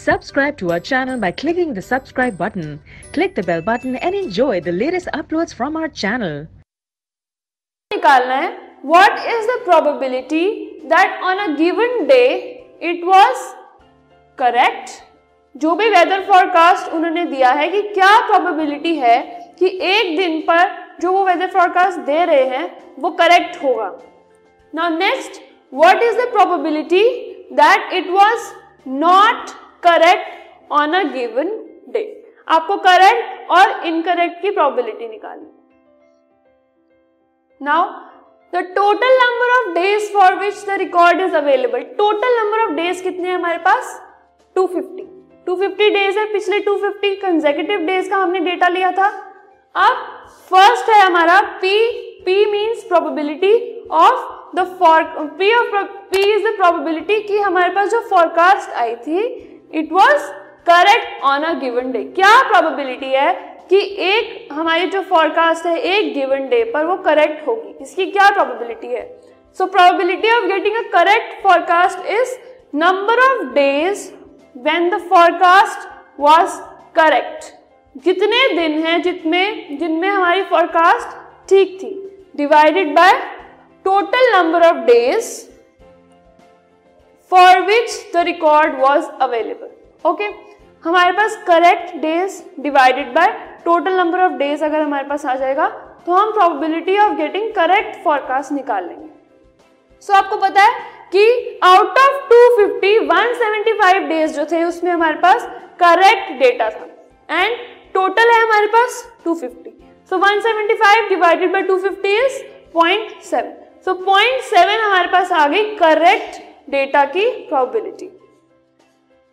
Subscribe to our channel by clicking the subscribe button. Click the bell button and enjoy the latest uploads from our channel. निकालना है what is the probability that on a given day it was correct जो भी weather forecast उन्होंने दिया है कि क्या probability है कि एक दिन पर जो वो वेदर फॉरकास्ट दे रहे हैं वो करेक्ट होगा now next what is the probability that it was not correct on a given day आपको करेक्ट और इनकरेक्ट की प्रोबेबिलिटी निकालनी now the total number of days for which the record is available total number of days कितने हैं हमारे पास? 250 250 days है, पिछले 250 कंजेकेटिव डेज़ का हमने डेटा लिया था। अब फ़र्स्ट है हमारा P P means probability of the for P of P is the probability कि हमारे पास जो फॉरकास्ट आई थी it was correct on a given day क्या प्रोबेबिलिटी है कि एक, हमारी जो फॉरकास्ट है, एक गिवन डे पर वो करेक्ट होगी? इसकी क्या प्रोबेबिलिटी है? So probability of getting a correct forecast is number of days when the forecast was correct जितने दिन हैं, जितने, जिनमें हमारी फॉरकास्ट ठीक थी divided by total number of days for which the record was available okay हमारे पास correct days divided by total number of days अगर हमारे पास आ जाएगा तो हम probability of getting correct forecast निकाल लेंगे। सो so, आपको पता है कि आउट ऑफ़ 250 175 डेज़ जो थे उसमें हमारे पास करेक्ट डेटा था। एंड टोटल है हमारे पास 250 so so, 175 divided by 250 is 0.7 so 0.7 हमारे पास आ गई करेक्ट डेटा की probability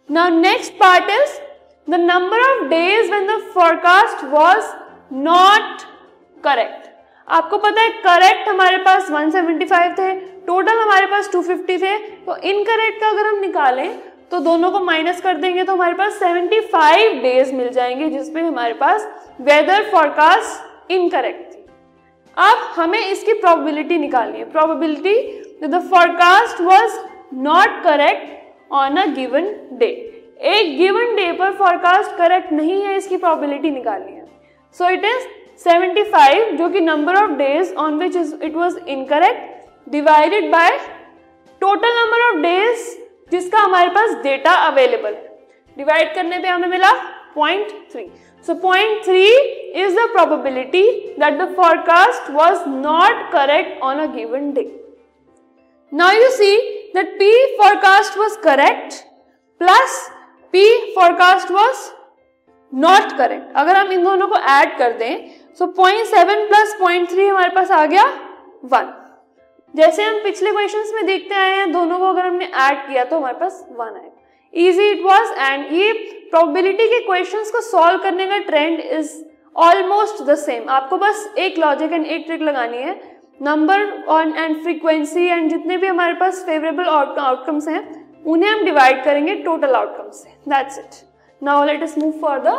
now next part is the number of days when the forecast was not correct आपको पता है करेक्ट हमारे पास 175 थे टोटल हमारे पास 250 थे तो इनकरेक्ट का अगर हम निकालें तो दोनों को माइनस कर देंगे तो हमारे पास 75 डेज़ मिल जाएँगे जिसमें हमारे पास वेदर फॉरकास्ट इनकरेक्ट थी। अब हमें इसकी प्रोबेबिलिटी निकालनी है। Probability the forecast was not correct on a given day एक गिवन डे पर फॉरकास्ट करेक्ट नहीं है, इसकी प्रॉबिलिटी निकालनी है। सो इट इज़ 75 जो कि number of days on which is it was incorrect divided by total number of days जिसका हमारे पास डेटा अवेलेबल है डिवाइड करने पे हमें मिला point three so point three is the probability that the forecast was not correct on a given day now you see that P forecast was correct plus P forecast was not correct अगर हम इन दोनों को add कर दें so point seven plus point three हमारे पास आ गया वन जैसे हम पिछले क्वेश्चंस में देखते आए हैं, दोनों को अगर हमने ऐड किया तो हमारे पास वन आएगा इजी इट वाज एंड ये प्रोबेबिलिटी के क्वेश्चंस को सॉल्व करने का trend is almost the same आपको बस एक लॉजिक एंड एक ट्रिक लगानी है। Number on and frequency and जितने भी हमारे पास फेवरेबल आउटकम्स हैं, उन्हें हम डिवाइड करेंगे टोटल आउटकम्स से। That's it now let us move for the